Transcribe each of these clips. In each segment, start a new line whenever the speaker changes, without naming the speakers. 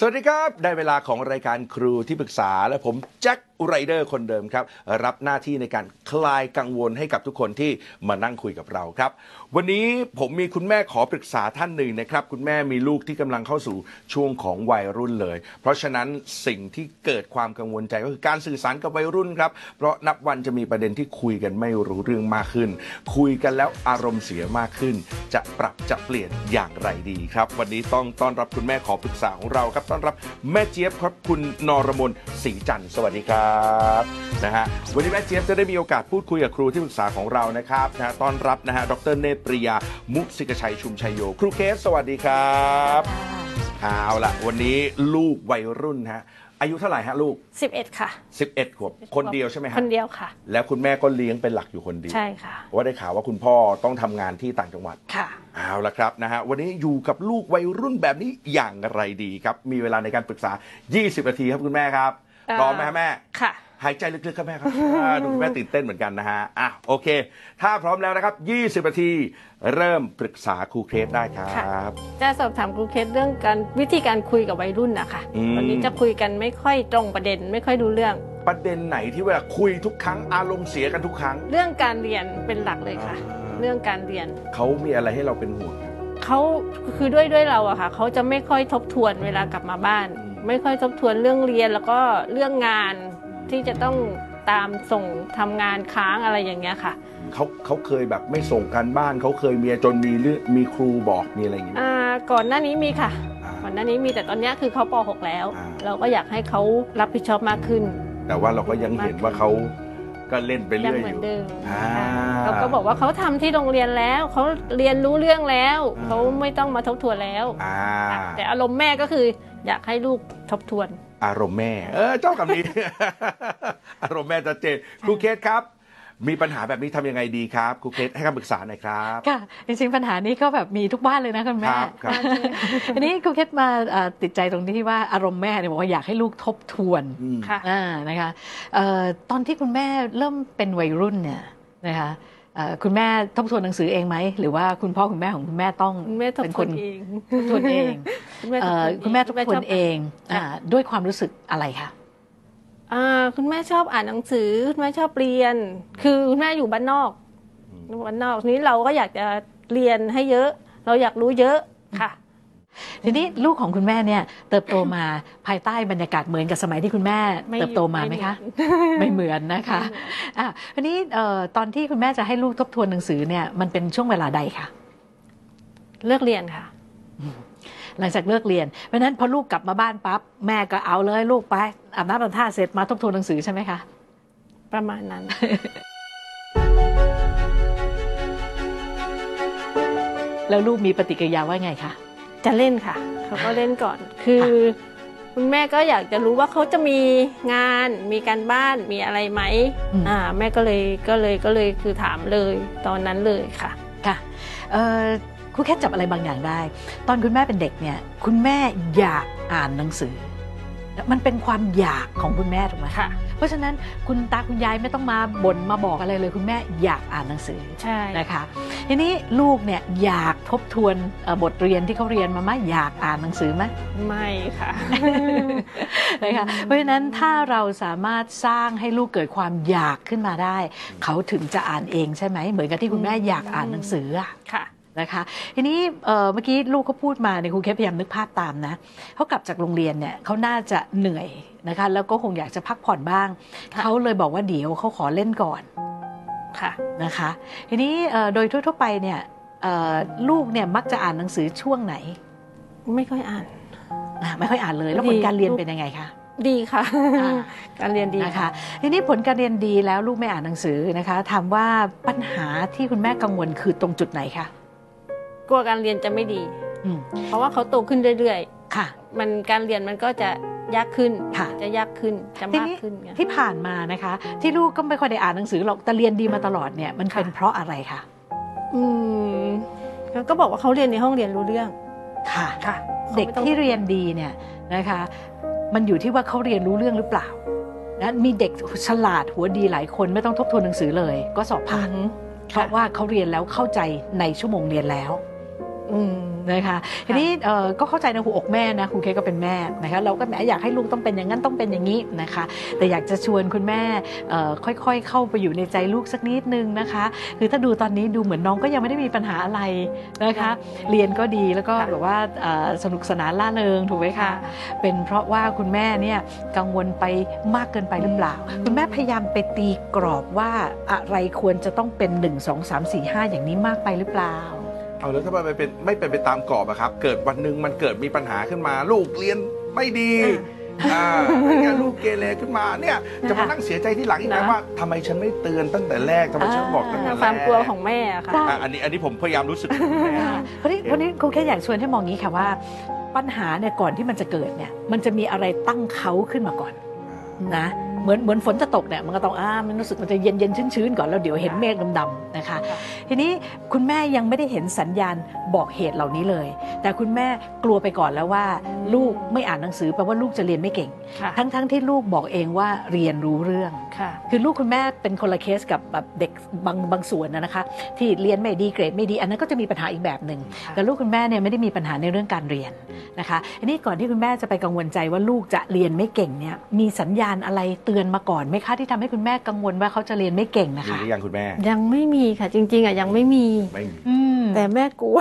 สวัสดีครับ ได้เวลาของรายการครูที่ปรึกษาและผมแจ็คไรเดอร์คนเดิมครับ รับหน้าที่ในการคลายกังวลให้กับทุกคนที่มานั่งคุยกับเราครับ วันนี้ผมมีคุณแม่ขอปรึกษาท่านหนึ่งนะครับ คุณแม่มีลูกที่กำลังเข้าสู่ช่วงของวัยรุ่นเลย เพราะฉะนั้นสิ่งที่เกิดความกังวลใจก็คือการสื่อสารกับวัยรุ่นครับ เพราะนับวันจะมีประเด็นที่คุยกันไม่รู้เรื่องมากขึ้น คุยกันแล้วอารมณ์เสียมากขึ้น จะปรับจะเปลี่ยนอย่างไรดีครับ วันนี้ต้องต้อนรับคุณแม่ขอปรึกษาของเราครับต้อนรับแม่เจี๊ยบครับคุณนรมนศรีจันทร์สวัสดีครับนะฮะวันนี้แม่เจี๊ยบจะได้มีโอกาสพูดคุยกับครูที่ปรึกษาของเรานะครับนะฮะต้อนรับนะฮะดรเนตรปริยามุสิกชัยชุมชัยโย ครูเคสสวัสดีครับเอาละวันนี้ลูกวัยรุ่นฮะอายุเท่าไหร่ฮะลูก
11 ค่ะ
11ขวบคนเดียวใช่ไหมฮะ
คนเดียวค่ะ
แล้วคุณแม่ก็เลี้ยงเป็นหลักอยู่คนเดียว
ใช่ค่ะ
ว่าได้ข่าวว่าคุณพ่อต้องทำงานที่ต่างจังหวัด
ค่ะ
เอาละครับนะฮะวันนี้อยู่กับลูกวัยรุ่นแบบนี้อย่างไรดีครับ มีเวลาในการปรึกษา 20 นาทีครับคุณแม่ครับ
เอ่อ
พร้อมไหมฮะแม่
ค่ะ
หายใจลึกๆครับแม่ครับอ่าดูคุณแม่ตื่นเต้นเหมือนกันนะฮะอะโอเค ถ้าพร้อมแล้วนะครับ 20นาทีเริ่มปรึกษาครูเคสได้ครับ
จะสอบถามครูเคสเรื่องการวิธีการคุยกับวัยรุ่นนะคะ
อืม
วันนี้จะคุยกันไม่ค่อยตรงประเด็นไม่ค่อยดูเรื่อง
ประเด็นไหนที่เวลาคุยทุกครั้งอารมณ์เสียกันทุกครั้ง
เรื่องการเรียนเป็นหลักเลยค่ะ
อ่า
เรื่องการเรียน
เขามีอะไรให้เราเป็นห่วงครับ
เขาคือด้วยด้วยเราอะค่ะเขาจะไม่ค่อยทบทวนเวลากลับมาบ้าน
อืม
ไม่ค่อยทบทวนเรื่องเรียนแล้วก็เรื่องงานที่จะต้องตามส่งทำงานค้างอะไรอย่างเงี้ยค่ะ
เขาเขาเคยแบบไม่ส่งการบ้านเขาเคยมีจนมีเรื่องมีครูบอกมีอะไรอย่างงี้ไหม
อ่าก่อนหน้านี้มีค่ะ
อ่า
ก่อนหน้านี้มีแต่ตอนเนี้ยคือเขาป .6 แล้ว
อ่า
เราก็อยากให้เขารับผิดชอบมากขึ้น
แต่ว่าเราก็ยังเห็นว่าเขาก็เล่นไป
ยั
เรื่อย
เหมื
อ
อน
ยู่
เดิม
อ่า
เราก็บอกว่าเขาทำที่โรงเรียนแล้วเขาเรียนรู้เรื่องแล้ว
อ่า
เขาไม่ต้องมาทบทวนแล้ว
อ่า
แต่อารมณ์แม่ก็คือ อยากให้ลูกทบทวน
อารมณ์แม่ เออเจ้าคำนี้ อารมณ์แม่ชัดเจนครูเคสครับ มีปัญหาแบบนี้ทำยังไงดีครับครูเคสให้คำปรึกษาหน่อยครับ
ค่ะจริงๆปัญหานี้ก็แบบมีทุกบ้านเลยนะคุณ
ค
แม่
รับครับ
ทีนี้ครูเคสมาเอ่อติดใจตรงที่ว่าอารมณ์แม่เนี่ยบอกว่าอยากให้ลูกทบทวน
อืม
ค่ะ
อ่านะคะเอ่อตอนที่คุณแม่เริ่มเป็นวัยรุ่นเนี่ยนะคะเอ่อ คุณแม่ทบทวนหนังสือเองไหม หรือว่าคุณพ่อคุณแม่ของคุณแม่ต้อง
คุณแม่ทบ
เป็น
ท
ค
วน
น
เอง
ทบทวนเอง
คุณแม่ท
เอ่
บ
อ
ทวน
คุณแม่ทบทวน
ชบ
เอง
ค่ะ
อ่าด้วยความรู้สึกอะไรคะ
อ่าคุณแม่ชอบอ่านหนังสือคุณแม่ชอบเรียน คือคุณแม่อยู่บ้านนอกบ้านนอกทีนี้เราก็อยากจะเรียนให้เยอะ เราอยากรู้เยอะค่ะ
ทีนี้ลูกของคุณแม่เนี่ยเติบโตมาภายใต้บรรยากาศเหมือนกับสมัยที่คุณแม่
ไม่
เติบโตมาไหมคะ ไม่เหมือนนะคะอะทีนี้เอ่อตอนที่คุณแม่จะให้ลูกทบทวนหนังสือเนี่ยมันเป็นช่วงเวลาใดคะ
เลือกเรียนค่ะ
หลังจากเลิกเรียน เพราะฉะนั้นพอลูกกลับมาบ้านปั๊บแม่ก็เอาเลยลูกไปอาบน้ำอาบท่าเสร็จมาทบทวนหนังสือใช่ไหมคะ
ประมาณนั้น
แล้วลูกมีปฏิกิริยาว่าไงคะ
จะเล่นค่ะ เขาก็เล่นก่อน คือคุณแม่ก็อยากจะรู้ว่าเขาจะมีงานมีการบ้านมีอะไรไหม
อืม
อ่าแม่ก็เลยก็เลยก็เลยคือถามเลยตอนนั้นเลยค่ะ
ค่ะเอ่อครูแค่จับอะไรบางอย่างได้ ตอนคุณแม่เป็นเด็กเนี่ย คุณแม่อยากอ่านหนังสือ มันเป็นความอยากของคุณแม่ถูกไหม
ค่ะ
เพราะฉะนั้นคุณตาคุณยายไม่ต้องมาบ่นมาบอกอะไรเลย คุณแม่อยากอ่านหนังสือ
ใช่
นะคะทีนี้ลูกเนี่ยอยากทบทวนเอ่อบทเรียนที่เขาเรียนมาไหมอยากอ่านหนังสือไหม
ไม่ค่ะ
นะคะเพราะฉะนั้นถ้าเราสามารถสร้างให้ลูกเกิดความอยากขึ้นมาได้ เขาถึงจะอ่านเองใช่ไหมเหมือนกับที่คุณแม่อยากอ่านหนังสืออะ
ค่ะ
นะคะทีนี้เอ่อเมื่อกี้ลูกเขาพูดมาในยครูเคสพยายามนึกภาพตามนะเขากลับจากโรงเรียนเนี่ยเขาน่าจะเหนื่อยนะคะแล้วก็คงอยากจะพักผ่อนบ้าง
ค่ะ
เขาเลยบอกว่าเดี๋ยวเขาขอเล่นก่อน
ค่ะ
นะคะทีนี้เอ่อโดยทั่วๆไปเนี่ยเอ่อลูกเนี่ยมักจะอ่านหนังสือช่วงไหน
ไม่ค่อยอ่าน
อะไม่ค่อยอ่านเลย แล้วผล
ดี
การเรียนเป็นยังไงคะ
ดีค่ะ
อ่า
การเรียนดี
นะคะทีนี้ผลการเรียนดีแล้วลูกไม่อ่านหนังสือนะคะถามว่าปัญหาที่คุณแม่กังวลคือตรงจุดไหนคะ
กลัวการเรียนจะไม่ดี
อืม
เพราะว่าเขาโตขึ้นเรื่อย
ค่ะ
มันการเรียนมันก็จะยากขึ้น
ค่ะ
จะยากขึ้นจะ
ที
มาก
นี้
ขึ้นไง
ที่ผ่านมานะคะ ที่ลูกก็ไม่ค่อยได้อ่านหนังสือหรอกแต่เรียนดีมาตลอดเนี่ยมันเป็น
ค่ะ
เพราะอะไรคะ
อืมก็บอกว่าเขาเรียนในห้องเรียนรู้เรื่อง
ค่ะ
ค่ะ
เด็กที่เรียนดีเนี่ยนะคะ มันอยู่ที่ว่าเขาเรียนรู้เรื่องหรือเปล่านะมีเด็กฉลาดหัวดีหลายคนไม่ต้องทบทวนหนังสือเลย ก็สอบผ่าน
อืม
เพราะว่าเขาเรียนแล้วเข้าใจในชั่วโมงเรียนแล้ว
อืม
นะคะทีนี้เอ่อก็เข้าใจในหัวอกแม่นะครูเคก็เป็นแม่นะคะเราก็แหมอยากให้ลูกต้องเป็นอย่างนั้นต้องเป็นอย่างนี้นะคะ แต่อยากจะชวนคุณแม่เอ่อค่อยๆ เข้าไปอยู่ในใจลูกสักนิดนึงนะคะคือถ้าดูตอนนี้ดูเหมือนน้องก็ยังไม่ได้มีปัญหาอะไรนะคะ เรียนก็ดีแล้วก็
ค่ะ
แบบว่าเอ่อสนุกสนานล่าเริงถูกไหมคะเป็นเพราะว่าคุณแม่เนี่ยกังวลไปมากเกินไปหรือเปล่า
อืม
คุณแม่พยายามไปตีกรอบว่าอะไรควรจะต้องเป็น 1 2 3 4 5 อย่างนี้มากไปหรือเปล่า
เอาแล้วถ้ามันไม่เป็นไม่เป็นไปตามกรอบอะครับ เกิดวันหนึ่งมันเกิดมีปัญหาขึ้นมา ลูกเรียนไม่ดีอ่าเนี่ยลูกเกเรขึ้นมาเนี่ยจะมานั่งเสียใจที่หลังอีกนะ
นะ
ว่าทำไมฉันไม่เตือนตั้งแต่แรกทำไมฉันบอกตั้งแต่แรก
ความกลัวของแม่อะค่ะ
ใช่
อะอันนี้อันนี้ผมพยายามรู้สึกถึงแม่
เพราะนี้เพราะนี้ครูแค่อยากชวนให้มองงี้ค่ะว่า ปัญหาเนี่ยก่อนที่มันจะเกิดเนี่ยมันจะมีอะไรตั้งเขาขึ้นมาก่อนนะ เหมือนเหมือนฝนจะตกเนี่ยมันก็ต้องอ่ามันรู้สึกมันจะเย็นเย็นชื้นชื้นๆก่อนแล้วเดี๋ยวเห็นเมฆดำๆนะคะ
ค่ะ
ทีนี้คุณแม่ยังไม่ได้เห็นสัญญาณบอกเหตุเหล่านี้เลย แต่คุณแม่กลัวไปก่อนแล้วว่า ลูกไม่อ่านหนังสือแปลว่าลูกจะเรียนไม่เก่ง
ค่ะ
ทั้งๆที่ลูกบอกเองว่าเรียนรู้เรื่อง
ค่ะ
คือลูกคุณแม่เป็นคนละเคสกับแบบเด็กบางบางส่วนนะนะคะ ที่เรียนไม่ดีเกรดไม่ดีอันนั้นก็จะมีปัญหาอีกแบบหนึ่ง
ค่ะ
แต่ลูกคุณแม่เนี่ยไม่ได้มีปัญหาในเรื่องการเรียนนะคะอันนี้ก่อนที่คุณแม่จะไปกังวลใจว่าลูกจะเรียนไม่เก่งเนี่ยมีสัญญาณอะไรเตือนมาก่อนไหมคะที่ทำให้คุณแม่กังวลว่าเขาจะเรียนไม่เก่งนะ
มี
คะ
หรือยังคุณแม่
ยังไม่มีค่ะ จริง ๆอะยังไม่มี
ไม่มี
อืม
แต่แม่กลัว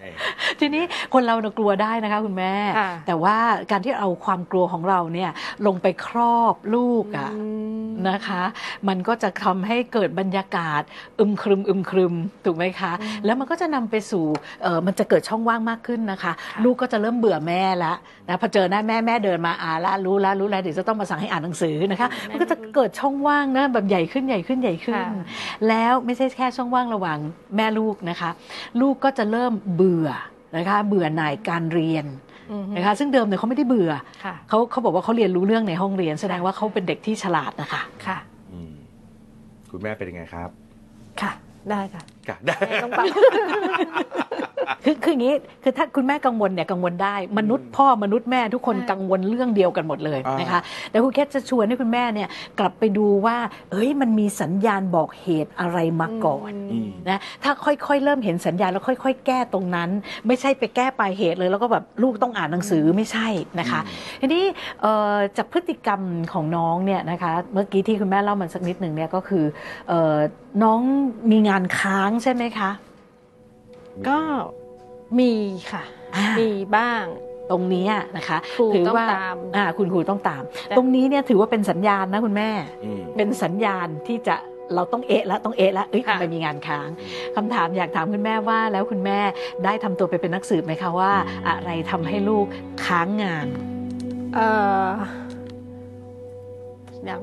เอ้ย
ทีนี้คนเราเนี่ยกลัวได้นะคะ คุณแม่
ค่ะ
แต่ว่าการที่เอาความกลัวของเราเนี่ย ลงไปครอบลูกอะ
อืม
นะคะ มันก็จะทำให้เกิดบรรยากาศอึมครึมอึมครึมถูกไหมคะ
อืม
แล้วมันก็จะนำไปสู่เออมันจะเกิดช่องว่างมากขึ้นนะคะ
ค่ะ
ลูกก็จะเริ่มเบื่อแม่ละนะพอเจอหน้าแม่แม่เดินมาอ่านละรู้ละรู้แล้วเดี๋ยวจะต้องมาสั่งให้อ่านหนังสือนะคะ มันก็จะเกิดช่องว่างนะแบบใหญ่ขึ้นใหญ่ขึ้นใหญ่ขึ้น
ค่ะ
แล้วไม่ใช่แค่ช่องว่างระหว่างแม่ลูกนะคะ ลูกก็จะเริ่มเบื่อนะคะเบื่อหน่ายการเรียน
อืม
นะคะซึ่งเดิมเนี่ยเขาไม่ได้เบื่อ
ค่ะ
เขาเขาบอกว่าเขาเรียนรู้เรื่องในห้องเรียน แสดงว่าเขาเป็นเด็กที่ฉลาดนะคะ
ค่ะ
อืมคุณแม่เป็นยังไงครับ
ค่ะ ได้ค่ะ
กะได้
แม่ต้องปรับ
คือคืออย่างนี้คือถ้าคุณแม่กังวลเนี่ยกังวลได้ มนุษย์พ่อมนุษย์แม่ทุกคน
ใช่
กังวลเรื่องเดียวกันหมดเลย
อ่าน
นะคะแต่คุณแค่จะชวนให้คุณแม่เนี่ยกลับไปดูว่า เอ้ยมันมีสัญญาณบอกเหตุอะไรมาก่อน
อืม
นะถ้าค่อยๆ เริ่มเห็นสัญญาณแล้วค่อย ๆ แก้ตรงนั้น ไม่ใช่ไปแก้ปลายเหตุเลย แล้วก็แบบลูกต้องอ่านหนังสือไม่ใช่นะคะทีนี้เอ่อจากพฤติกรรมของน้องเนี่ยนะคะเมื่อกี้ที่คุณแม่เล่ามันสักนิดหนึ่งเนี่ยก็คือเอ่อน้องมีงานค้างใช่ไหมคะ
ก็มีค่ะ
อ่า
มีบ้าง
ตรงนี้นะคะ
ครู
ถื
ต้อง
ว่า
ตาม
อ่าคุณครูต้องตาม
แต่
ตรงนี้เนี่ยถือว่าเป็นสัญญาณนะคุณแม่
อืม
เป็นสัญญาณที่จะเราต้องเอะแล้วต้องเอะแล้วเอ้ย
ค่ะ
ทำไมมีงานค้างคำถามอยากถามคุณแม่ว่า แล้วคุณแม่ได้ทำตัวไปเป็นนักสืบไหมคะว่า อะไรทำให้ลูกค้างงาน
เอ่อยัง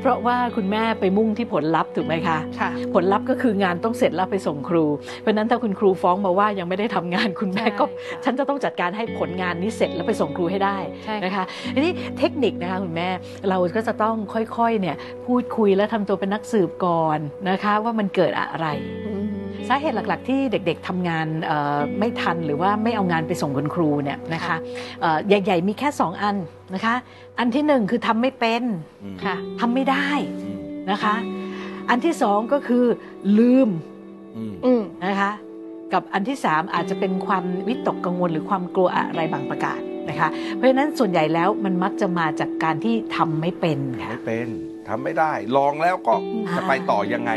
เพราะว่าคุณแม่ไปมุ่งที่ผลลัพธ์ถูกไหมคะ
ค่ะ
ผลลัพธ์ก็คืองานต้องเสร็จแล้วไปส่งครู เพราะฉะนั้นถ้าคุณครูฟ้องมาว่ายังไม่ได้ทำงานคุณแม่ก็
ใช่ค่ะ
ฉันจะต้องจัดการให้ผลงานนี้เสร็จแล้วไปส่งครูให้ได้
ใช่ค่ะ
นะคะทีนี้เทคนิคนะคะคุณแม่เราก็จะต้องค่อยๆเนี่ยพูดคุยและทำตัวเป็นนักสืบก่อนนะคะว่ามันเกิดอะไร
อืม
สาเหตุหลัก ๆ ที่เด็ก ๆทำงานเอ่อไม่ทันหรือว่าไม่เอางานไปส่งคุณครูเนี่ยนะคะเอ่อใหญ่ ๆ มีแค่ 2 อัน นะคะ อันที่หนึ่งคือทำไม่เป็น
อืม
ค่ะ
ทำไม่ได้
อืม
นะคะ อันที่สองก็คือลืม
อืม
อืม
นะคะ กับอันที่3อาจจะเป็นความวิตกกังวลหรือความกลัวอะไรบางประการนะคะ เพราะฉะนั้นส่วนใหญ่แล้วมันมักจะมาจากการที่ทำไม่เป็นค่ะ
ไม่เป็นทำไม่ได้ ลองแล้วก็
อ่า
จะไปต่อยังไง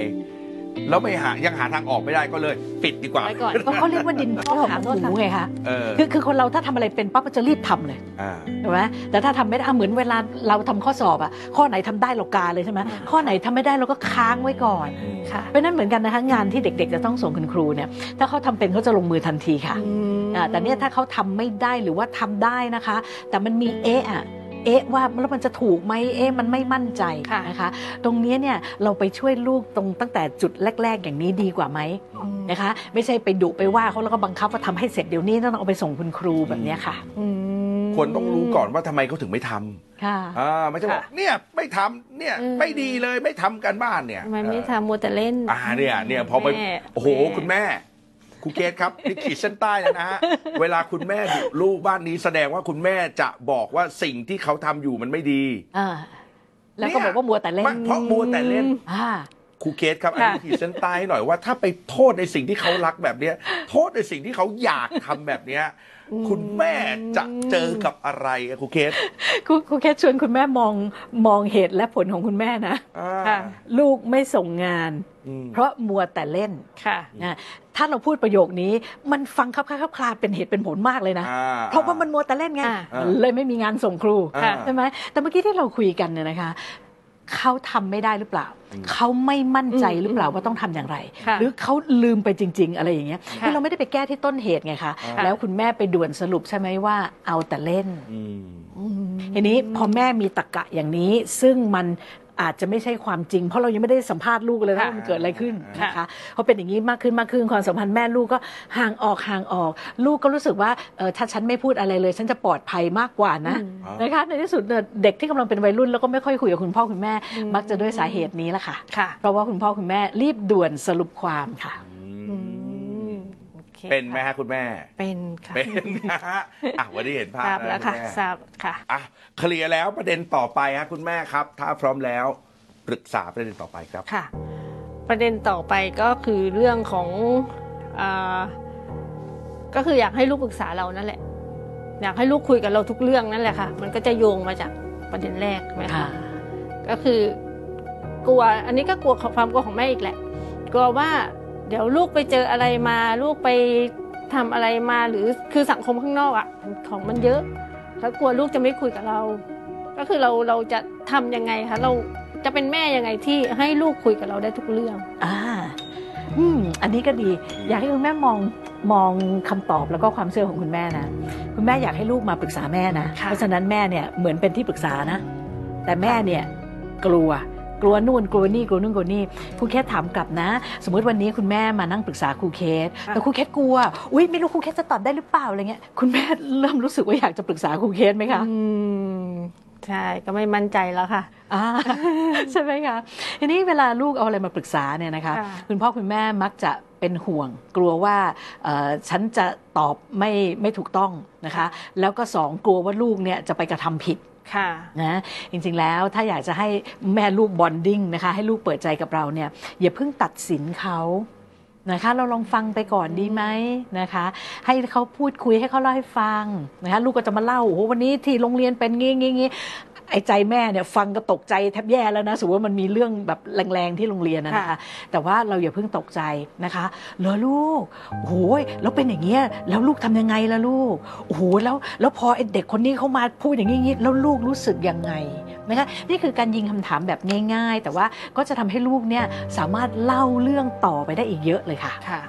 แล้วไม่หายังหาทางออกไม่ได้ก็เลย ปิดดีกว่า
ไว้ก่อน
เพราะเขาเรียกว่าดินพ่อหางหูไงคะ
เออ
คือคือคนเราถ้าทำอะไรเป็นปั๊บมันจะรีบทำเลย
อ่า
ถูกไหมแต่ถ้าทำไม่ได้อะเหมือนเวลาเราทำข้อสอบอะข้อไหนทำได้เรากาเลยใช่ไหมข้อไหนทำไม่ได้เราก็ค้างไว้ก่อน
ค่ะ
เพราะฉะนั้นเหมือนกันนะคะงานที่เด็ก ๆ จะต้องส่งคุณครูเนี่ยถ้าเขาทำเป็นเขาจะลงมือทันทีค่ะ
อืม
อ่าแต่เนี่ยถ้าเขาทำไม่ได้หรือว่าทำได้นะคะ แต่มันมีเอะอะ เอ๊ะว่าแล้วมันจะถูกไหมเอ๊ะมันไม่มั่นใจ
ค่ะ
นะคะ ตรงเนี้ยเนี่ยเราไปช่วยลูกตรงตั้งแต่จุดแรก ๆ อย่างนี้ดีกว่าไหมนะคะ ไม่ใช่ไปดุไปว่าเขาแล้วก็บังคับว่าทำให้เสร็จเดี๋ยวนี้ต้องเอาไปส่งคุณครูแบบเนี้ยค่ะ
อืม
ควรต้องรู้ก่อนว่าทำไมเขาถึงไม่ทำ
ค่ะ
อ่าไม่ใช่บอก
ค่ะ
เนี่ยไม่ทำเนี่ย
อืม
ไม่ดีเลยไม่ทำกันบ้านเนี่ย
ทำไมไม่ทำมัวแต่เล่น
อ่าเนี่ยเนี่ยพอไป
แม่
โอ้โหคุณแม่ ครูเกตครับนี่ขีดเส้นใต้เลยนะฮะ เวลาคุณแม่ดุลูกบ้านนี้แสดงว่าคุณแม่จะบอกว่าสิ่งที่เขาทำอยู่มันไม่ดี
อ่าแล้วก็บอกว่ามัวแต่เล่
ไม่
น
เพราะมัวแต่เล่น
อ่า
ครูเกตครับอันนี้
ค่ะ
ขีดเส้นใต้ให้หน่อยว่าถ้าไปโทษในสิ่งที่เขารักแบบเนี้ย โทษในสิ่งที่เขาอยากทำแบบเนี้ย คุณแม่จะเจอกับอะไรอะครูเกต
ครูครูแค่ชวนคุณแม่มองมองเหตุและผลของคุณแม่นะ
อ่า
ค่ะ
ลูกไม่ส่งงาน
อืม
เพราะมัวแต่เล่น
ค่ะ
นะ ถ้าเราพูดประโยคนี้มันฟังครับคล้ายครับคลาเป็นเหตุเป็นผลมากเลยนะ
อ่
เพราะว่ามันมัวแต่เล่นไง
อ่า
เลยไม่มีงานส่งครู
อ่า
ใช่ไหมแต่เมื่อกี้ที่เราคุยกันเนี่ยนะคะเขาทำไม่ได้หรือเปล่า เขาไม่มั่นใจหรือเปล่าว่าต้องทำอย่างไร
ค่ะ
หรือเขาลืมไปจริง ๆ อะไรอย่างเงี้ย
ค่ะ
คือเราไม่ได้ไปแก้ที่ต้นเหตุไงคะ
ค่ะ
แล้วคุณแม่ไปด่วนสรุปใช่ไหมว่าเอาแต่เล่น
อืม
ทีนี้พอแม่มีตะกะอย่างนี้ซึ่งมัน อาจจะไม่ใช่ความจริง เพราะเรายังไม่ได้สัมภาษณ์ลูกเลยนะ
ค่ะ
ว่ามันเกิดอะไรขึ้น
ค่ะ
นะคะพอเป็นอย่างนี้มากขึ้นมากขึ้นความสัมพันธ์แม่ลูกก็ห่างออกห่างออก ลูกก็รู้สึกว่าเออถ้าฉันไม่พูดอะไรเลย ฉันจะปลอดภัยมากกว่านะ
อืม
นะคะในที่สุดเนี่ยเด็กที่กำลังเป็นวัยรุ่นแล้วก็ไม่ค่อยคุยกับคุณพ่อคุณแม่
อืม
มักจะด้วยสาเหตุนี้แหละค่ะ
ค่ะ
เพราะว่าคุณพ่อคุณแม่รีบด่วนสรุปความค่ะ
อืม โอค
เป็นไหมฮะคุณแม่
เป็นค่ะ
เป็นนะฮะอะวันนี้เห็นภาพ
ทราบแล้วค่ะ
ณม่
ทราบค่ะ
อะเคลียร์แล้วประเด็นต่อไปฮะคุณแม่ครับ ถ้าพร้อมแล้วปรึกษาประเด็นต่อไปครับ
ค่ะ ประเด็นต่อไปก็คือเรื่องของอาก็คืออยากให้ลูกปรึกษาเรานั่นแหละ อยากให้ลูกคุยกับเราทุกเรื่องนั่นแหละค่ะ มันก็จะโยงมาจากประเด็นแรกไหม
ค่ะ
คะก็คือกลัวอันนี้ก็กลัวความกลัวของแม่อีกแหละ กลัวว่า เดี๋ยวลูกไปเจออะไรมา ลูกไปทำอะไรมาหรือคือสังคมข้างนอกอะของมันเยอะแล้วกลัวลูกจะไม่คุยกับเรา ก็คือเราเราจะทำยังไงคะเราจะเป็นแม่ยังไงที่ให้ลูกคุยกับเราได้ทุกเรื่อง
อ่า อืม อันนี้ก็ดี อยากให้คุณแม่มองมองคำตอบแล้วก็ความเชื่อของคุณแม่นะ คุณแม่อยากให้ลูกมาปรึกษาแม่นะ
ค่ะ
เพราะฉะนั้นแม่เนี่ยเหมือนเป็นที่ปรึกษานะ แต่แม่เนี่ยกลัว กลัวนู่นกลัวนี่กลัวนู่นกลัวนี่ครูเคสถามกลับนะ สมมุติวันนี้คุณแม่มานั่งปรึกษาครูเคส
ค่ะ
แต่ครูเคสกลัวอุ้ยไม่รู้ครูเคสจะตอบได้หรือเปล่าอะไรเงี้ยคุณแม่เริ่มรู้สึกว่าอยากจะปรึกษาครูเคสไหมคะ
อืมใช่ก็ไม่มั่นใจแล้วค่ะ
อ่าใช่ไหมคะทีนี้เวลาลูกเอาอะไรมาปรึกษาเนี่ยนะคะ
ค่ะ
คุณพ่อคุณแม่มักจะเป็นห่วง กลัวว่าเอ่อฉันจะตอบไม่ไม่ถูกต้องนะคะ แล้วก็สองกลัวว่าลูกเนี่ยจะไปกระทำผิด
ค่ะ
นะจริงๆแล้วถ้าอยากจะให้แม่ลูกบอนดิ้งนะคะ ให้ลูกเปิดใจกับเราเนี่ยอย่าเพิ่งตัดสินเขานะคะเราลองฟังไปก่อนดีไหมนะคะ ให้เขาพูดคุยให้เขาเล่าให้ฟังนะคะลูกก็จะมาเล่าโอ้โหวันนี้ที่โรงเรียนเป็นงี้งี้งี้ ไอ้ใจแม่เนี่ยฟังก็ตกใจแทบแย่แล้วนะสมมติว่ามันมีเรื่องแบบแรงๆที่โรงเรียนนะนะคะ
ค่ะ
แต่ว่าเราอย่าเพิ่งตกใจนะคะเหรอลูกโอ้ยแล้วเป็นอย่างเงี้ยแล้วลูกทำยังไงล่ะลูกโอ้โหแล้วแล้วพอไอ้เด็กคนนี้เขามาพูดอย่างงี้แล้วลูกรู้สึกยังไงนะคะนี่คือการยิงคำถามแบบง่ายๆ แต่ว่าก็จะทำให้ลูกเนี่ยสามารถเล่าเรื่องต่อไปได้อีกเยอะเลยค่ะ
ค่ะ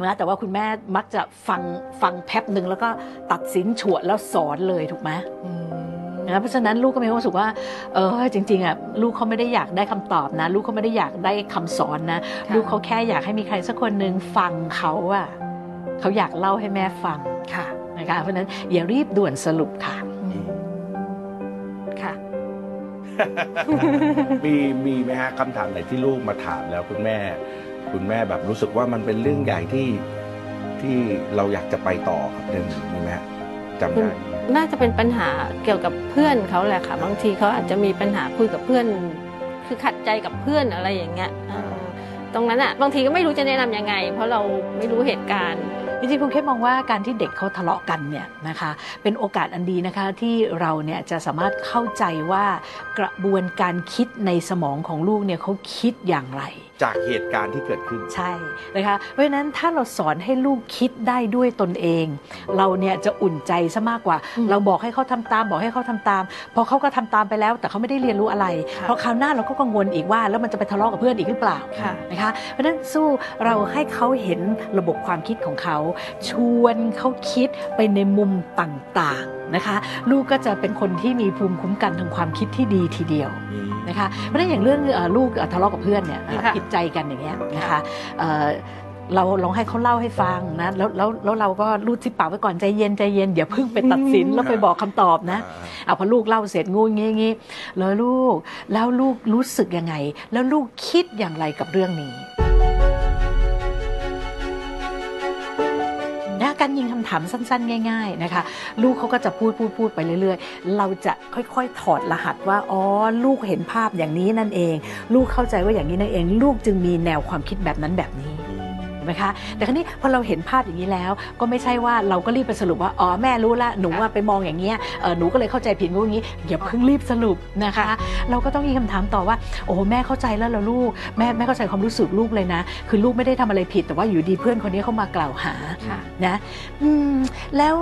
นะแต่ว่าคุณแม่มักจะฟังฟังแป๊บหนึ่งแล้วก็ตัดสินฉวดแล้วสอนเลยถูกไหม
อืม
นะเพราะฉะนั้นลูกก็มีความรู้สึกว่าเออจริงๆอะลูกเขาไม่ได้อยากได้คำตอบนะ ลูกเขาไม่ได้อยากได้คำสอนนะ
ค่ะ
ลูกเขาแค่อยากให้มีใครสักคนหนึ่งฟังเขาอะเขาอยากเล่าให้แม่ฟัง
ค่ะ
นะคะเพราะฉะนั้นอย่ารีบด่วนสรุปค่ะ
อืมค่ะ
มีมีไหมฮะคำถามไหนที่ลูกมาถามแล้วคุณแม่ คุณแม่แบบรู้สึกว่ามันเป็นเรื่องใหญ่ที่ที่เราอยากจะไปต่อครับหนึ่งมีไหมฮะ จำได้ไหม
น่าจะเป็นปัญหาเกี่ยวกับเพื่อนเขาแหละค่ะ บางทีเขาอาจจะมีปัญหาคุยกับเพื่อน คือขัดใจกับเพื่อนอะไรอย่างเงี้ยเออตรงนั้นอะบางทีก็ไม่รู้จะแนะนำยังไง เพราะเราไม่รู้เหตุการณ์
จริงๆคุณแค่มองว่าการที่เด็กเขาทะเลาะกันเนี่ยนะคะเป็นโอกาสอันดีนะคะที่เราเนี่ยจะสามารถเข้าใจว่ากระบวนการคิดในสมองของลูกเนี่ยเขาคิดอย่างไร
จากเหตุการณ์ที่เกิดขึ้น
ใช่นะคะเพราะฉะนั้นถ้าเราสอนให้ลูกคิดได้ด้วยตนเอง เราเนี่ยจะอุ่นใจซะมากกว่า
อืม
เราบอกให้เขาทำตามบอกให้เขาทำตามพอเขาก็ทำตามไปแล้ว แต่เขาไม่ได้เรียนรู้อะไร
ค่ะ
เพราะคราวหน้าเราก็กังวลอีกว่า แล้วมันจะไปทะเลาะกับเพื่อนอีกหรือเปล่า
ค่ะ
นะคะเพราะฉะนั้นสู้เราให้เขาเห็นระบบความคิดของเขา ชวนเขาคิดไปในมุมต่างๆนะคะ ลูกก็จะเป็นคนที่มีภูมิคุ้มกันทางความคิดที่ดีทีเดียว
อืม
นะคะเพราะฉะนั้นอย่างเรื่องเอ่อลูกเอ่อทะเลาะกับเพื่อนเนี่ย
ค่ะ
ผิดใจกันอย่างเงี้ยนะคะเอ่อเราลองให้เขาเล่าให้ฟังนะแล้วแล้วแล้วเราก็รูดซิปปากไว้ก่อนใจเย็นใจเย็นอย่าเพิ่งไปตัดสินแล้วไปบอกคำตอบนะ
อ่า
เอาพอลูกเล่าเสร็จงูงี้งี้แล้วลูกแล้วลูกรู้สึกยังไง แล้วลูกคิดอย่างไรกับเรื่องนี้ การยิงคำถามสั้นๆ ง่าย ๆนะคะ ลูกเขาก็จะพูดพูดพูดไปเรื่อย ๆ เราจะค่อยๆ ถอดรหัสว่าอ๋อลูกเห็นภาพอย่างนี้นั่นเอง ลูกเข้าใจว่าอย่างนี้นั่นเอง ลูกจึงมีแนวความคิดแบบนั้นแบบนี้ ไหมคะ แต่ครั้นี้พอเราเห็นภาพอย่างนี้แล้ว ก็ไม่ใช่ว่าเราก็รีบไปสรุปว่าอ๋อแม่รู้ละหนูว่าไปมองอย่างเงี้ยเออหนูก็เลยเข้าใจผิดงูอย่างนี้อย่าเพิ่งรีบสรุปนะคะ เราก็ต้องมีคำถามต่อว่า โอ้แม่เข้าใจแล้วเหรอลูกแม่แม่เข้าใจความรู้สึกลูกเลยนะ คือลูกไม่ได้ทำอะไรผิด แต่ว่าอยู่ดีเพื่อนคนนี้เข้ามากล่าวหา
ค่ะ
นะอืมแล้ว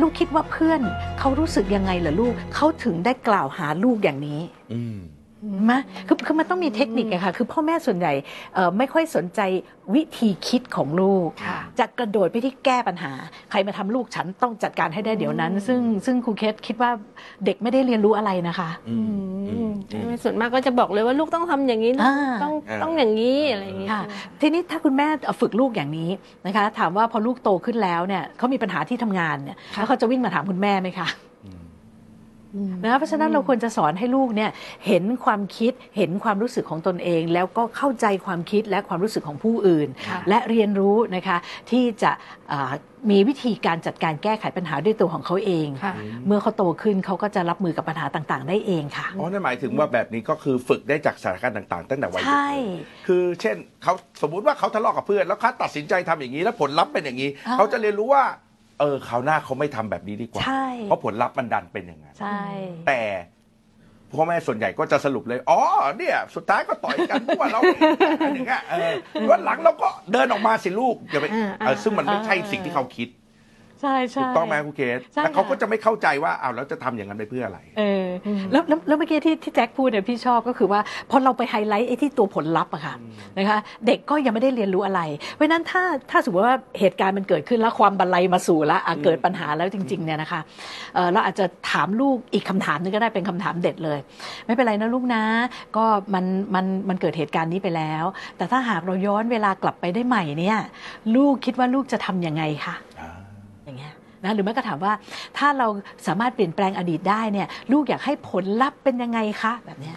ลูกคิดว่าเพื่อนเขารู้สึกยังไงเหรอลูกเขาถึงได้กล่าวหาลูกอย่างนี้
อื ม
มะคือคือมันต้องมีเทคนิคอะค่ะ คือพ่อแม่ส่วนใหญ่เอ่อไม่ค่อยสนใจวิธีคิดของลูก
ค่ะ
จะกระโดดไปที่แก้ปัญหา ใครมาทำลูกฉันต้องจัดการให้ได้เดี๋ยวนั้น ซึ่งซึ่งครูเคสคิดว่าเด็กไม่ได้เรียนรู้อะไรนะคะ
อืมอืม
ใช่ไหมส่วนมากก็จะบอกเลยว่าลูกต้องทำอย่างนี้นะ
อ่า
ต้อง
อ่า
ต้องอย่างนี้อะไรอย่างนี้
ค่ะ
ใช่ไหม
ทีนี้ถ้าคุณแม่ฝึกลูกอย่างนี้นะคะ ถามว่าพอลูกโตขึ้นแล้วเนี่ยเขามีปัญหาที่ทำงานเนี่ยแล้วเขาจะวิ่งมาถามคุณแม่ไหมคะ
อืม
นะเพราะฉะนั้นเราควรจะสอนให้ลูกเนี่ยเห็นความคิดเห็นความรู้สึกของตนเอง แล้วก็เข้าใจความคิดและความรู้สึกของผู้อื่น
ค่ะ
และเรียนรู้นะคะที่จะอ่ามีวิธีการจัดการแก้ไขปัญหาด้วยตัวของเขาเอง
ค่ะ
เมื่อเขาโตขึ้นเขาก็จะรับมือกับปัญหาต่างๆ ได้เองค่ะ
อ๋อนั่นหมายถึงว่าแบบนี้ก็คือฝึกได้จากสถานการณ์ต่างๆ ตั้งแต่วัยเด็ก
ใช่
เลยคือเช่นเขาสมมุติว่าเขาทะเลาะกับเพื่อนแล้วเขาตัดสินใจทำอย่างนี้แล้วผลลัพธ์เป็นอย่างนี้
อ่า
เขาจะเรียนรู้ว่า เออคราวหน้าเขาไม่ทำแบบนี้ดีกว่า
ใช่
เพราะผลลัพธ์มันดันเป็นอย่างนั้น
ใช่
แต่พ่อแม่ส่วนใหญ่ก็จะสรุปเลย อ๋อ เนี่ย สุดท้ายก็ต่อยกันเพราะว่าเราอะไรอย่างเงี้ยเออวันหลังเราก็เดินออกมาสิลูกอย่าไป
อ่า
เออซึ่งมันไม่ใช่สิ่งที่เขาคิด
ใช่ใช่
ถูกต้องไหมคุณเคส
ใช่
แล้วเขา
ค่ะ
ก็จะไม่เข้าใจว่าอ้าวแล้วจะทำอย่างนั้นไปเพื่ออะไร
เออแล้วแล้วแล้วเมื่อกี้ที่ที่แจ็คพูดเนี่ยพี่ชอบก็คือว่าพอเราไปไฮไลท์ไอ้ที่ตัวผลลัพธ์อะค่ะนะคะ เด็กก็ยังไม่ได้เรียนรู้อะไร เพราะฉะนั้นถ้าถ้าสมมติว่าเหตุการณ์มันเกิดขึ้นแล้วความบันไลมาสู่แล้วอะเกิดปัญหาแล้วจริงๆเนี่ยนะคะเอ่อเราอาจจะถามลูกอีกคำถามหนึงก็ได้เป็นคำถามเด็ดเลย ไม่เป็นไรนะลูกนะ ก็มันมันมันเกิดเหตุการณ์นี้ไปแล้ว แต่ถ้าหากเราย้อนเวลากลับไปได้ใหม่เนี่ย ลูกคิดว่าลูกจะทำยังไงคะ อ ย่างเงี้ยนะหรือแม้กระถามว่าถ้าเราสามารถเปลี่ยนแปลงอดีตได้เนี่ยลูกอยากให้ผลลัพธ์เป็นยังไงคะแบบเนี้ย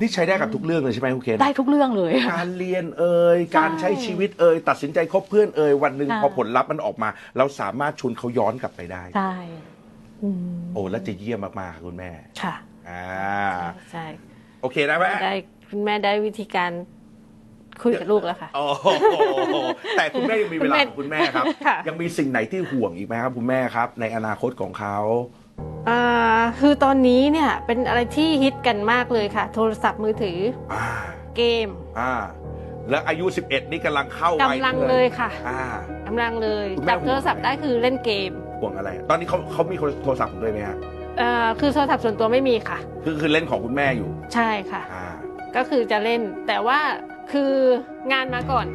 นี่ใช้ได้กับทุกเรื่องเลยใช่ไหมคุณเคส
ได้ทุกเรื่องเลย
การเรียนเอ่ยการใช้ชีวิตเอ่ยตัดสินใจคบเพื่อนเอ่ยวันหนึ่ง
ค่ะ
พอผลลัพธ์มันออกมา เราสามารถชวนเขาย้อนกลับไปได้
ใช่
โอ้แล้วจะเยี่ยมมากๆคุณแม่
ค่ะ
อ่า
ใช่
โอเคนะแม่
ได้คุณแม่ได้วิธีการ คุยกับลูกแล้วค่ะ
โอ้โหแต่คุณแม่ยังมีเวลาของคุณแม่ครับ
ค่ะ
ยังมีสิ่งไหนที่ห่วงอีกไหมครับ คุณแม่ครับ ในอนาคตของเขา
อ่าคือตอนนี้เนี่ยเป็นอะไรที่ฮิตกันมากเลยค่ะ โทรศัพท์มือถือ
อ่า
เกม
อ่าแล้วอายุ 11 นี่กำลังเข้าวัย
กำลังเลยค่ะ
อ่ากำ
ลังเลย
คุณแม่
จับโทรศัพท์ได้คือเล่นเกม
ห่วงอะไร ตอนนี้เขาเขามีโทรศัพท์ผมด้วยไหมฮะ
อ่าคือโทรศัพท์ส่วนตัวไม่มีค่ะ
คือคือเล่นของคุณแม่อยู่
ใช่ค่ะ
อ่า
ก็คือจะเล่นแต่ว่า คืองานมาก่อน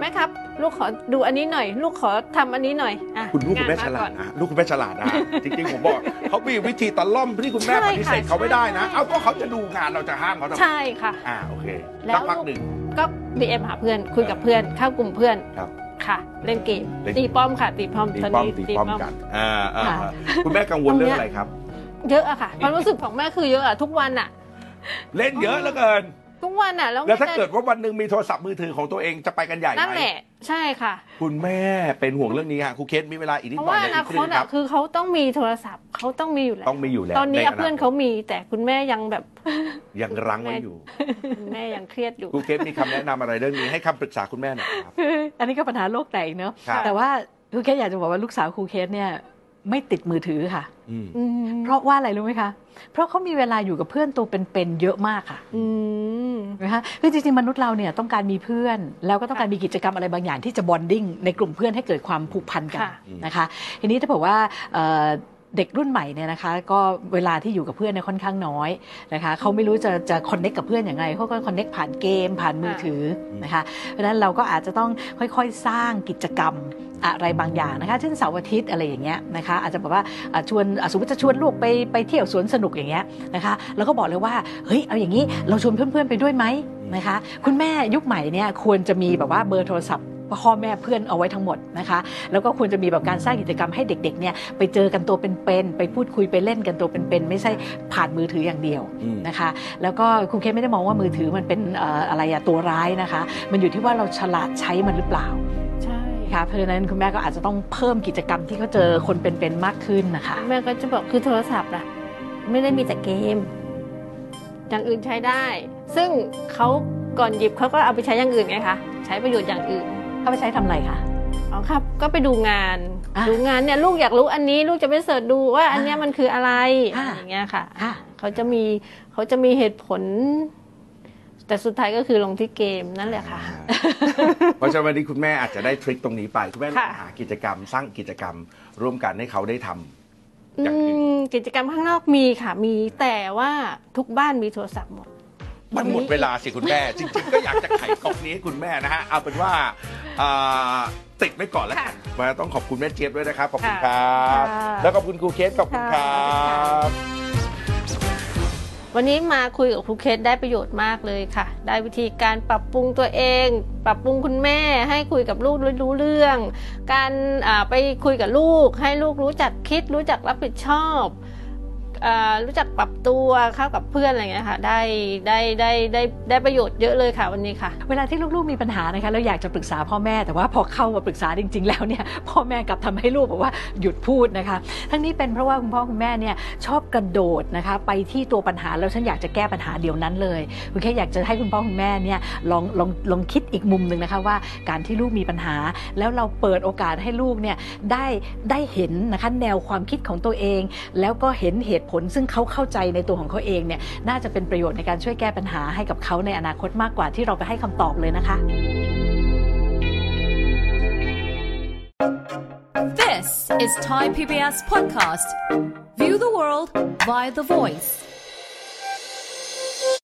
แม่ครับ ลูกขอดูอันนี้หน่อย ลูกขอทำอันนี้หน่อยอะ
คุณลูกคุณแม่
ง
ฉ
น
ลา
ก่
ด
อน
นะลูกคุณแม่ฉลาดนะจริงๆผมบอกเขามีวิธีตะล่อมที่คุณแม่
ใช่
ปฏิเสธ
ค่ะ
เขาไม่ได้นะ
ใช่
เอาก็เขาจะดูงานเราจะห้ามเขาทำไม
ใช่ค่ะ
อ่าโอเค
แล้ว
สักพักหนึ่ง
ก็ดีเอ็มหาเพื่อนคุยกับเพื่อนเข้ากลุ่มเพื่อน
ครับ
ค่ะ เล่นเกม
เล่น
ตีป้อมค่ะ ตีป้อม
ตี
ตอน
ป้อม
นี้
ตีป้อมกันอ่าอ่า
ค่ะ
คุณแม่กังวลเรื่องอะไรครับ
เยอะอะค่ะความรู้สึกของแม่คือเยอะอะทุกวันอะ
เล่นเยอะเหลือเกิน
ทุกวันอะแล้ว
แล้วถ้า
ม่
เกิดว่าวันหนึ่งมีโทรศัพท์มือถือของตัวเองจะไปกันใหญ่ไหม
นั่นแหละ ใช่ค่ะ
คุณแม่เป็นห่วงเรื่องนี้ฮะครูเคสมีเวลาอีกนิด
เพ
ห
ราะ
น่อ
ว่ายอ
นา
นา
ที
ค
ครึ่
ต
งค
อะ
รับ
คือเขาต้องมีโทรศัพท์เขาต้องมีอยู่แล้ว
ต้องมีอยู่แล้ว
ตอนนี้
ใอะ
เพื่อนเขามีแต่คุณแม่ยังแบบ
ยังรั้งไว้อยู่
คุณแม่ยังเครียดอยู่
ครูเคสมีคำแนะนำอะไรเรื่องนี้ให้คำปรึกษาคุณแม่หน่อยครับ
อันนี้ก็ปัญหาโลกแตกเนอะ
ครับ
แต่ว่าครูเคสอยากจะบอกว่าลูกสาวครูเคสเนี่ยไม่ติดมือถือค่ะ
อืม
อืม
เพราะว่าอะไรรู้ไหมคะ เพราะเขามีเวลาอยู่กับเพื่อนตัวเป็นๆเยอะมากค่ะ
อืม
นะคะคือจริงๆ มนุษย์เราเนี่ยต้องการมีเพื่อน แล้วก็ต้องการมีกิจกรรมอะไรบางอย่างที่จะบอนดิ้งในกลุ่มเพื่อนให้เกิดความผูกพันกัน
ค่ะ
นะคะ ทีนี้ถ้าบอกว่า เด็กรุ่นใหม่เนี่ยนะคะก็เวลาที่อยู่กับเพื่อนเนี่ยค่อนข้างน้อยนะคะเขาไม่รู้จะจะคอนเน็กกับเพื่อนอย่างไรเขาก็คอนเน็กผ่านเกม ผ่านมือถือนะคะเพราะฉะนั้นเราก็อาจจะต้องค่อยๆสร้างกิจกรรมอะไรบางอย่างนะคะ เช่นเสาร์อาทิตย์อะไรอย่างเงี้ยนะคะอาจจะแบบว่าชวนอะสมมติจะชวนลูกไปไปเที่ยวสวนสนุกอย่างเงี้ยนะคะแล้วก็บอกเลยว่าเฮ้ยเอาอย่างนี้เราชวนเพื่อนๆไปด้วยไหมนะคะคุณแม่ยุคใหม่เนี่ยควรจะมีแบบว่าเบอร์โทรศัพท์ พ่อแม่เพื่อนเอาไว้ทั้งหมดนะคะ แล้วก็ควรจะมีแบบการสร้างกิจกรรมให้เด็กๆเนี่ยไปเจอกันตัวเป็นๆไปพูดคุยไปเล่นกันตัวเป็นๆไม่ใช่ผ่านมือถืออย่างเดียว
อืม
นะคะ แล้วก็ครูเคสไม่ได้มองว่ามือถือมันเป็นเอ่ออะไรอะตัวร้ายนะคะ มันอยู่ที่ว่าเราฉลาดใช้มันหรือเปล่า
ใช่
ค่ะเพราะฉะนั้นคุณแม่ก็อาจจะต้องเพิ่มกิจกรรมที่เขาเจอคนเป็นๆมากขึ้นนะคะ
แม่ก็จะบอกคือโทรศัพท์อะไม่ได้มีแต่เกม อย่างอื่นใช้ได้ ซึ่งเขาก่อนหยิบเขาก็เอาไปใช้อย่างอื่นไงคะใช้ประโยชน์อย่างอื่น
เขาไปใช้ทำอะไรคะ
อ๋อครับ ก็ไปดูงาน
อะ
ดูงานเนี่ยลูกอยากรู้อันนี้ลูกจะไปเสิร์ชดูว่าอันเนี้ยมันคืออะไร
อะ
อะไรอย่างเงี้ยค่ะ
ค่ะ
เขาจะมีเขาจะมีเหตุผล แต่สุดท้ายก็คือลงที่เกมนั่นแหละค่ะ
เพราะฉะนั้นวันนี้คุณแม่อาจจะได้ทริคตรงนี้ไป คุณแม่ลอง
ค่ะ
หากิจกรรมสร้างกิจกรรมร่วมกันให้เขาได้ทำ
อื
อย่างอื่น
มกิจกรรมข้างนอกมีค่ะ มีแต่ว่าทุกบ้านมีโทรศัพท์หมด
มันหมดเวลาสิคุณแม่ จริงๆ ก็อยากจะไขก๊อกนี้ให้คุณแม่นะฮะเอาเป็นว่า อ่าติดไว้ก่อนแล้วกัน
ค่ะ
มาต้องขอบคุณแม่เจี๊ยบด้วยนะครับขอบคุณ
ค่ะ
ครับ
ค่ะ
แล้วขอบคุณครูเคสขอบคุณค
ค่ะ
รับ
วันนี้มาคุยกับครูเคสได้ประโยชน์มากเลยค่ะ ได้วิธีการปรับปรุงตัวเอง ปรับปรุงคุณแม่ ให้คุยกับลูกรู้เรื่อง การอ่าไปคุยกับลูก ให้ลูกรู้จักคิด รู้จักรับผิดชอบอ่า รู้จักปรับตัวเข้ากับเพื่อนอะไรอย่างเงี้ยค่ะได้ได้ได้ได้ได้ประโยชน์เยอะเลยค่ะวันนี้ค่ะ
เวลาที่ลูกๆมีปัญหานะคะเราอยากจะปรึกษาพ่อแม่แต่ว่าพอเข้ามาปรึกษาจริง ๆ แล้วเนี่ยพ่อแม่กลับทำให้ลูกบอกว่าหยุดพูดนะคะ ทั้งนี้เป็นเพราะว่าคุณพ่อคุณแม่เนี่ยชอบกระโดดนะคะไปที่ตัวปัญหาแล้วฉันอยากจะแก้ปัญหาเดียวนั้นเลยคุณแค่อยากจะให้คุณพ่อคุณแม่เนี่ยลองลองลองคิดอีกมุมหนึ่งนะคะว่าการที่ลูกมีปัญหา แล้วเราเปิดโอกาสให้ลูกเนี่ยได้ได้เห็นนะคะแนวความคิดของตัวเอง แล้วก็เห็นเหตุผล ซึ่งเขาเข้าใจในตัวของเขาเองเนี่ยน่าจะเป็นประโยชน์ในการช่วยแก้ปัญหาให้กับเขาในอนาคตมากกว่าที่เราไปให้คำตอบเลยนะคะ
This is Thai PBS podcast. View the world via the voice.